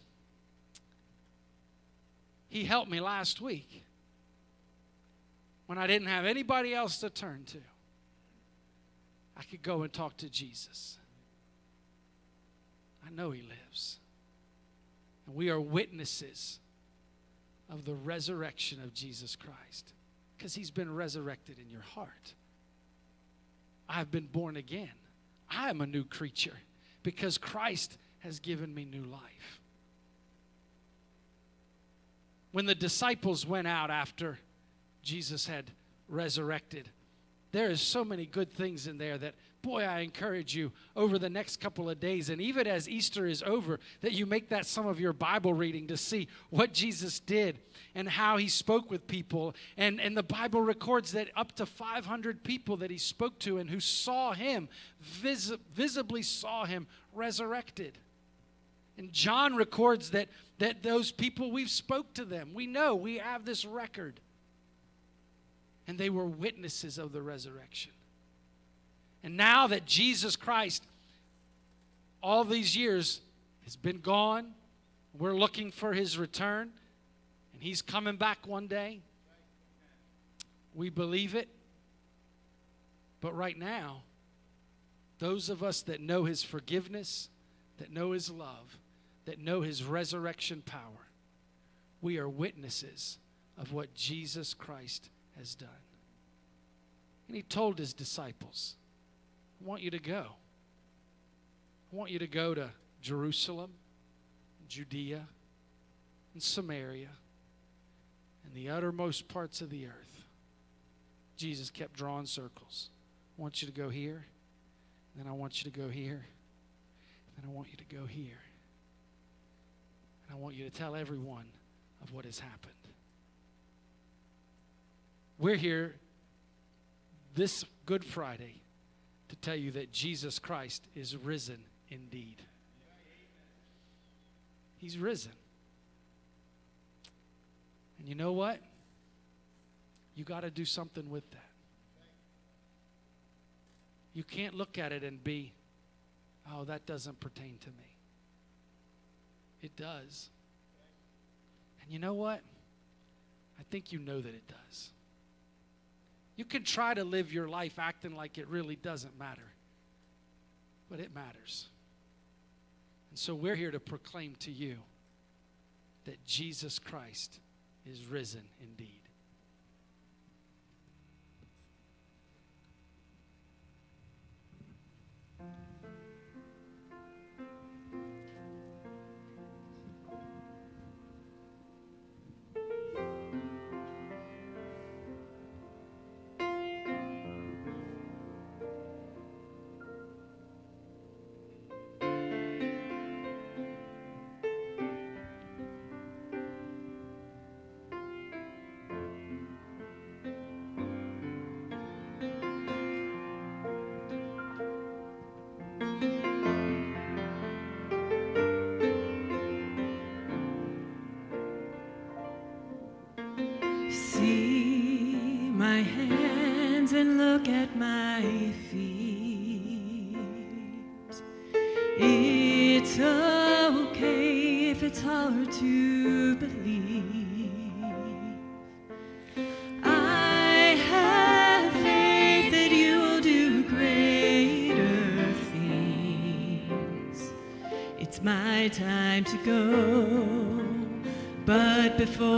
Speaker 2: He helped me last week when I didn't have anybody else to turn to. I could go and talk to Jesus. I know He lives. And we are witnesses of the resurrection of Jesus Christ because he's been resurrected in your heart. I've been born again. I am a new creature because Christ has given me new life. When the disciples went out after Jesus had resurrected, there is so many good things in there that boy i encourage you over the next couple of days and even as easter is over that you make that some of your bible reading to see what jesus did and how he spoke with people. And, and the bible records that up to 500 people that he spoke to and who saw him vis- visibly saw him resurrected. And john records that that those people we've spoke to them. We know we have this record. And they were witnesses of the resurrection and now that Jesus Christ, all these years, has been gone, we're looking for his return, and he's coming back one day. We believe it. But right now, those of us that know his forgiveness, that know his love, that know his resurrection power, we are witnesses of what Jesus Christ has done. And he told his disciples, I want you to go. I want you to go to Jerusalem, Judea, and Samaria, and the uttermost parts of the earth. Jesus kept drawing circles. I want you to go here, then I want you to go here, then I want you to go here. And I want you to tell everyone of what has happened. We're here this Good Friday to tell you that Jesus Christ is risen indeed. He's risen. And you know what? You got to do something with that. You can't look at it and be, oh, that doesn't pertain to me. It does. And you know what? I think you know that it does. You can try to live your life acting like it really doesn't matter, but it matters. And so we're here to proclaim to you that Jesus Christ is risen indeed.
Speaker 6: It's hard to believe. I have faith that you will do greater things. It's my time to go, but before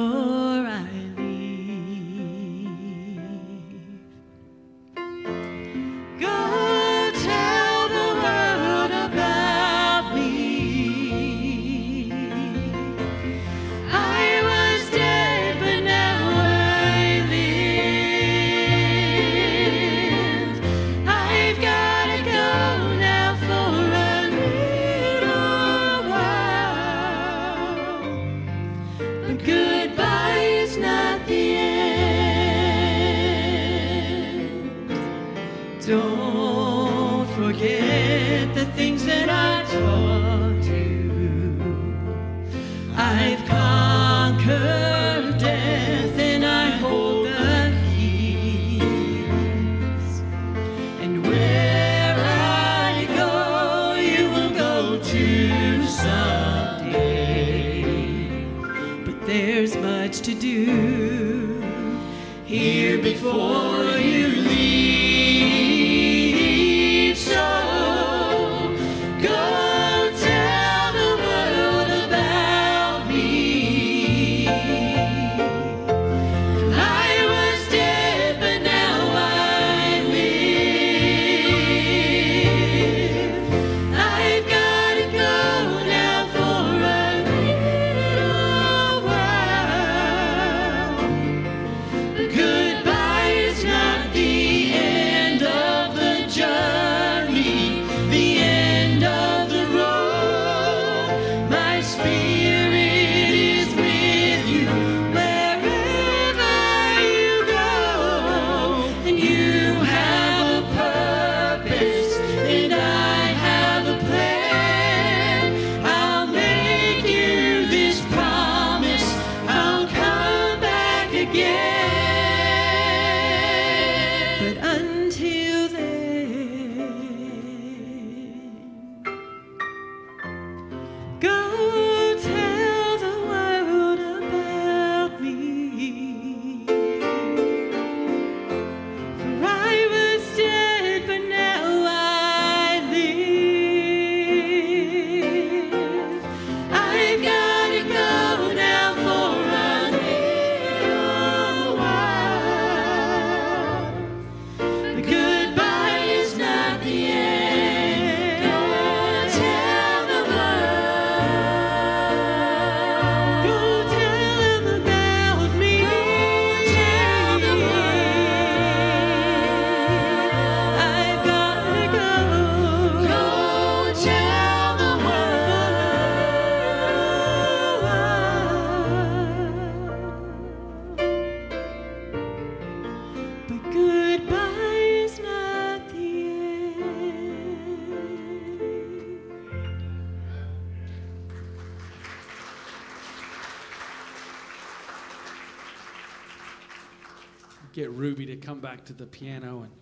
Speaker 2: back to the piano and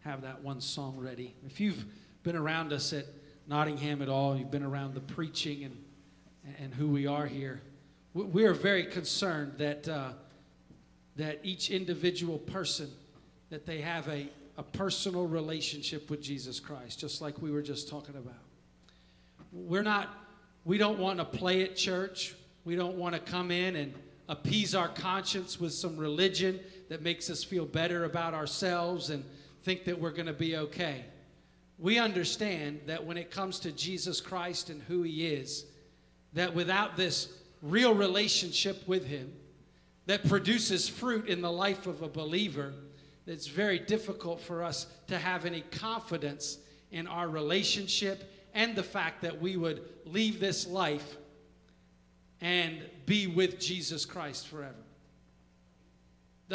Speaker 2: have that one song ready. If you've been around us at Nottingham at all, you've been around the preaching and, and who we are here, we- are very concerned that, uh, that each individual person, that they have a, a personal relationship with Jesus Christ, just like we were just talking about. We're not, we don't want to play at church. We don't want to come in and appease our conscience with some religion that makes us feel better about ourselves and think that we're going to be okay. We understand that when it comes to Jesus Christ and who he is, that without this real relationship with him that produces fruit in the life of a believer, it's very difficult for us to have any confidence in our relationship and the fact that we would leave this life and be with Jesus Christ forever.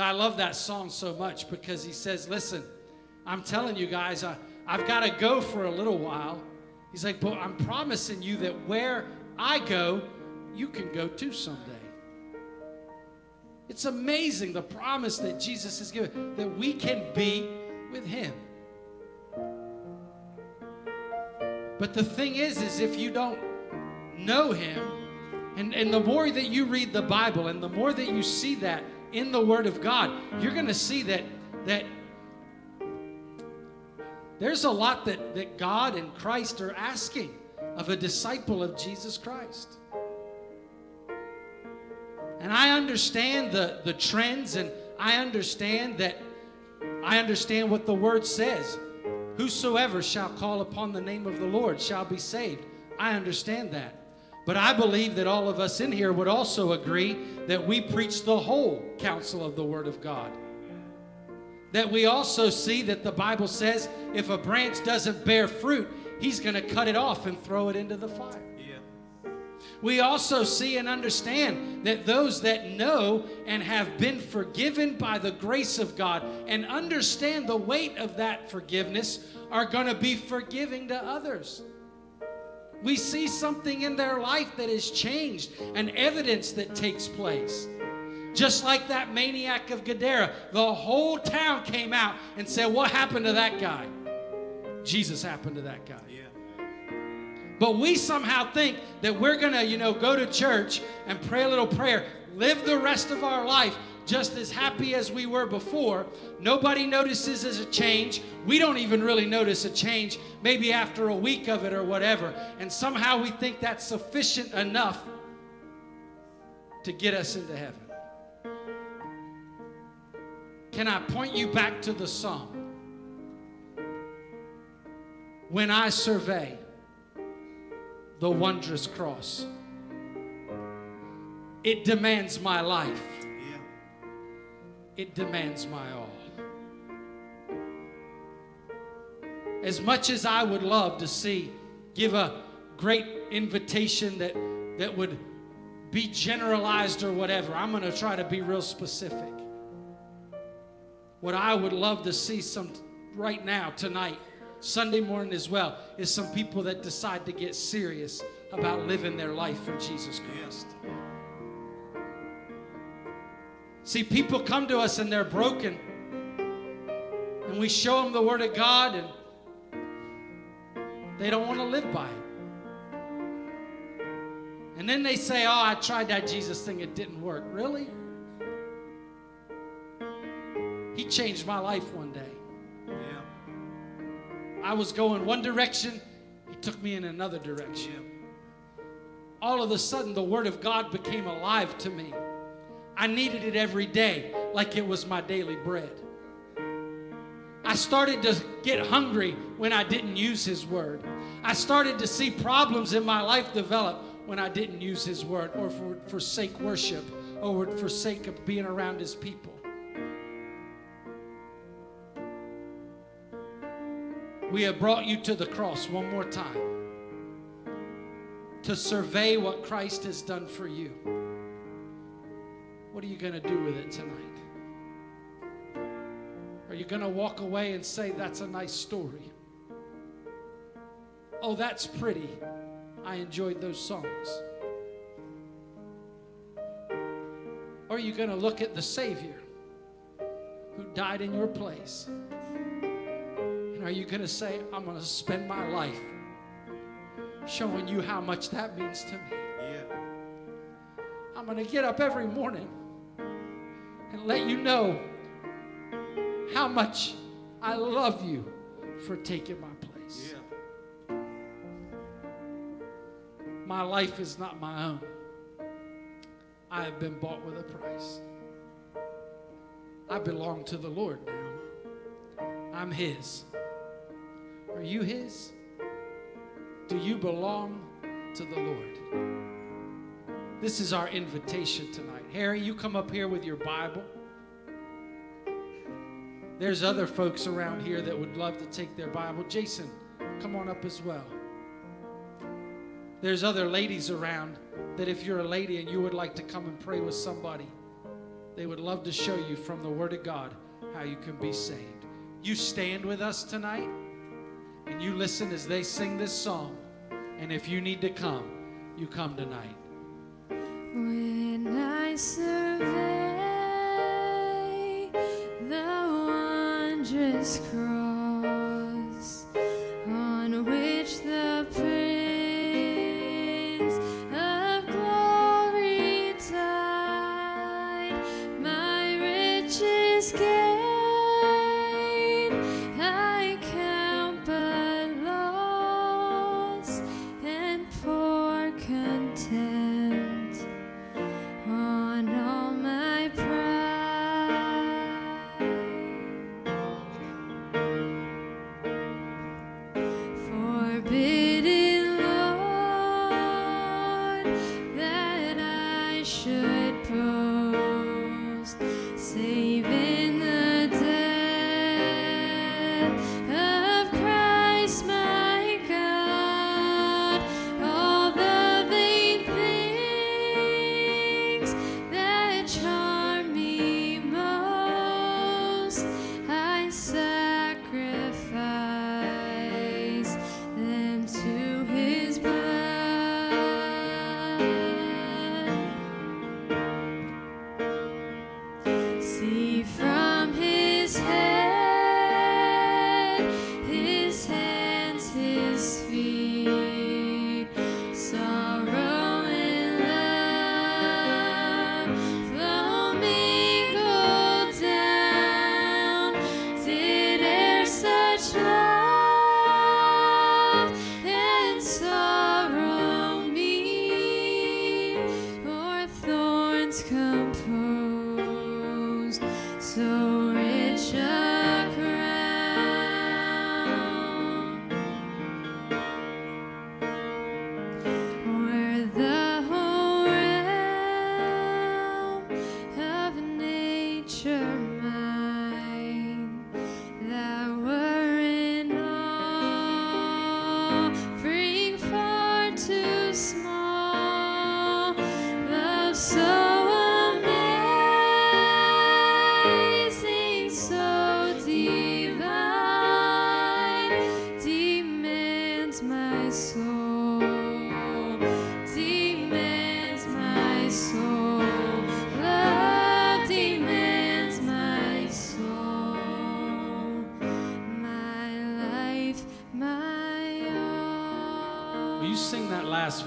Speaker 2: I love that song so much because he says, Listen, I'm telling you guys, I, I've got to go for a little while. He's like, But I'm promising you that where I go, you can go too someday. It's amazing the promise that Jesus has given that we can be with him. But the thing is, is if you don't know him, and, and the more that you read the Bible and the more that you see that in the Word of God, you're gonna see that that there's a lot that, that God and Christ are asking of a disciple of Jesus Christ. And I understand the, the trends, and I understand that I understand what the word says. Whosoever shall call upon the name of the Lord shall be saved. I understand that. But I believe that all of us in here would also agree that we preach the whole counsel of the Word of God. That we also see that the Bible says if a branch doesn't bear fruit, He's going to cut it off and throw it into the fire. We also see and understand that those that know and have been forgiven by the grace of God and understand the weight of that forgiveness are going to be forgiving to others. We see something in their life that has changed, an evidence that takes place. Just like that maniac of Gadara, the whole town came out and said, What happened to that guy? Jesus happened to that guy. Yeah. But we somehow think that we're going to, you know, go to church and pray a little prayer, live the rest of our life just as happy as we were before. Nobody notices as a change. We don't even really notice a change, maybe after a week of it or whatever. And somehow we think that's sufficient enough to get us into heaven. Can I point you back to the song? When I survey the wondrous cross. It demands my life. It demands my all. As much as I would love to see, give a great invitation that, that would be generalized or whatever, I'm going to try to be real specific. What I would love to see some right now, tonight, Sunday morning as well, is some people that decide to get serious about living their life for Jesus Christ. See, people come to us and they're broken, and we show them the Word of God, and they don't want to live by it. And then they say, Oh, I tried that Jesus thing, it didn't work. Really? He changed my life one day. Yeah. I was going one direction, he took me in another direction. All of a sudden, the Word of God became alive to me. I needed it every day, like it was my daily bread. I started to get hungry when I didn't use His Word. I started to see problems in my life develop when I didn't use His Word or for, forsake worship or would forsake of being around His people. We have brought you to the cross one more time to survey what Christ has done for you. What are you going to do with it tonight? Are you going to walk away and say, That's a nice story? Oh, that's pretty. I enjoyed those songs. Or are you going to look at the Savior who died in your place? And are you going to say, I'm going to spend my life showing you how much that means to me? I'm going to get up every morning and let you know how much I love you for taking my place. My life is not my own. I have been bought with a price. I belong to the Lord now. I'm His. Are you His? Do you belong to the Lord? This is our invitation tonight. Harry, you come up here with your Bible. There's other folks around here that would love to take their Bible. Jason, come on up as well. There's other ladies around that if you're a lady and you would like to come and pray with somebody, they would love to show you from the Word of God how you can be saved. You stand with us tonight and you listen as they sing this song. And if you need to come, you come tonight.
Speaker 1: Cross on which the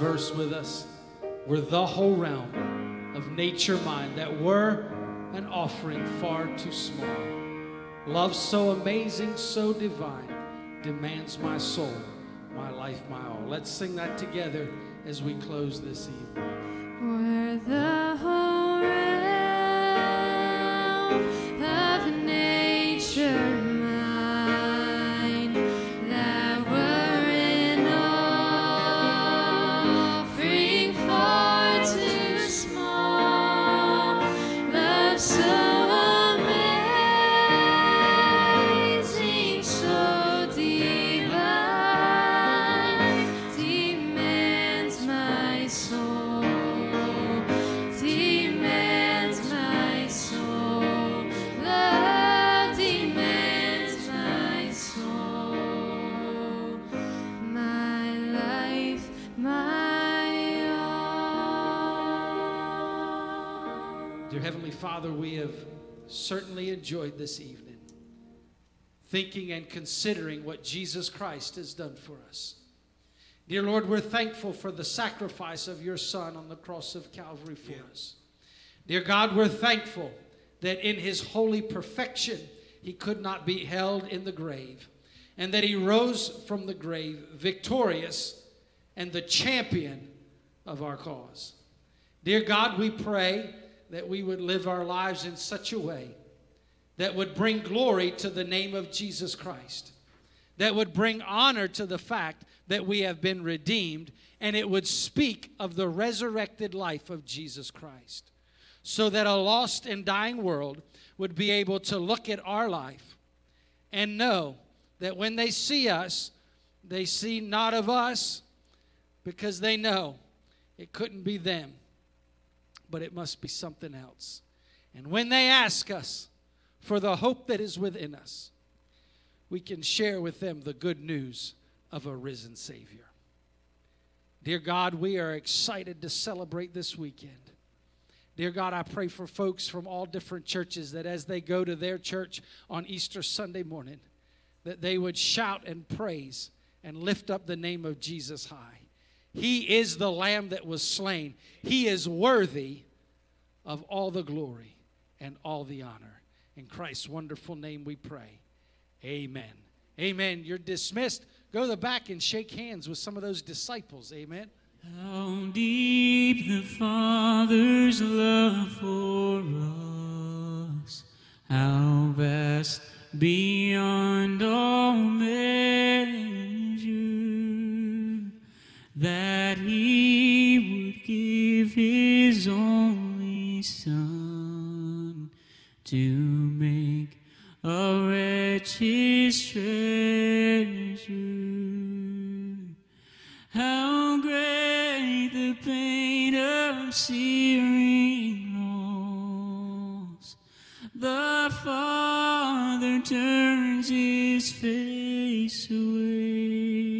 Speaker 2: verse with us? We're the whole realm of nature mind, that were an offering far too small. Love so amazing, so divine, demands my soul, my life, my all. Let's sing that together as we close this evening.
Speaker 1: Were the whole realm of nature
Speaker 2: Father, we have certainly enjoyed this evening, thinking and considering what Jesus Christ has done for us. Dear Lord, we're thankful for the sacrifice of your Son on the cross of Calvary for us. Dear God, we're thankful that in his holy perfection, he could not be held in the grave, and that he rose from the grave victorious and the champion of our cause. Dear God, we pray that we would live our lives in such a way that would bring glory to the name of Jesus Christ, that would bring honor to the fact that we have been redeemed, and it would speak of the resurrected life of Jesus Christ, so that a lost and dying world would be able to look at our life and know that when they see us, they see not of us because they know it couldn't be them, but it must be something else. And when they ask us for the hope that is within us, we can share with them the good news of a risen Savior. Dear God, we are excited to celebrate this weekend. Dear God, I pray for folks from all different churches that as they go to their church on Easter Sunday morning, that they would shout and praise and lift up the name of Jesus high. He is the lamb that was slain. He is worthy of all the glory and all the honor. In Christ's wonderful name we pray. Amen. Amen. You're dismissed. Go to the back and shake hands with some of those disciples. Amen.
Speaker 7: How deep the Father's love for us, how vast beyond all measure, that He would give His only Son to make a wretch His treasure. How great the pain of searing loss. The Father turns his face away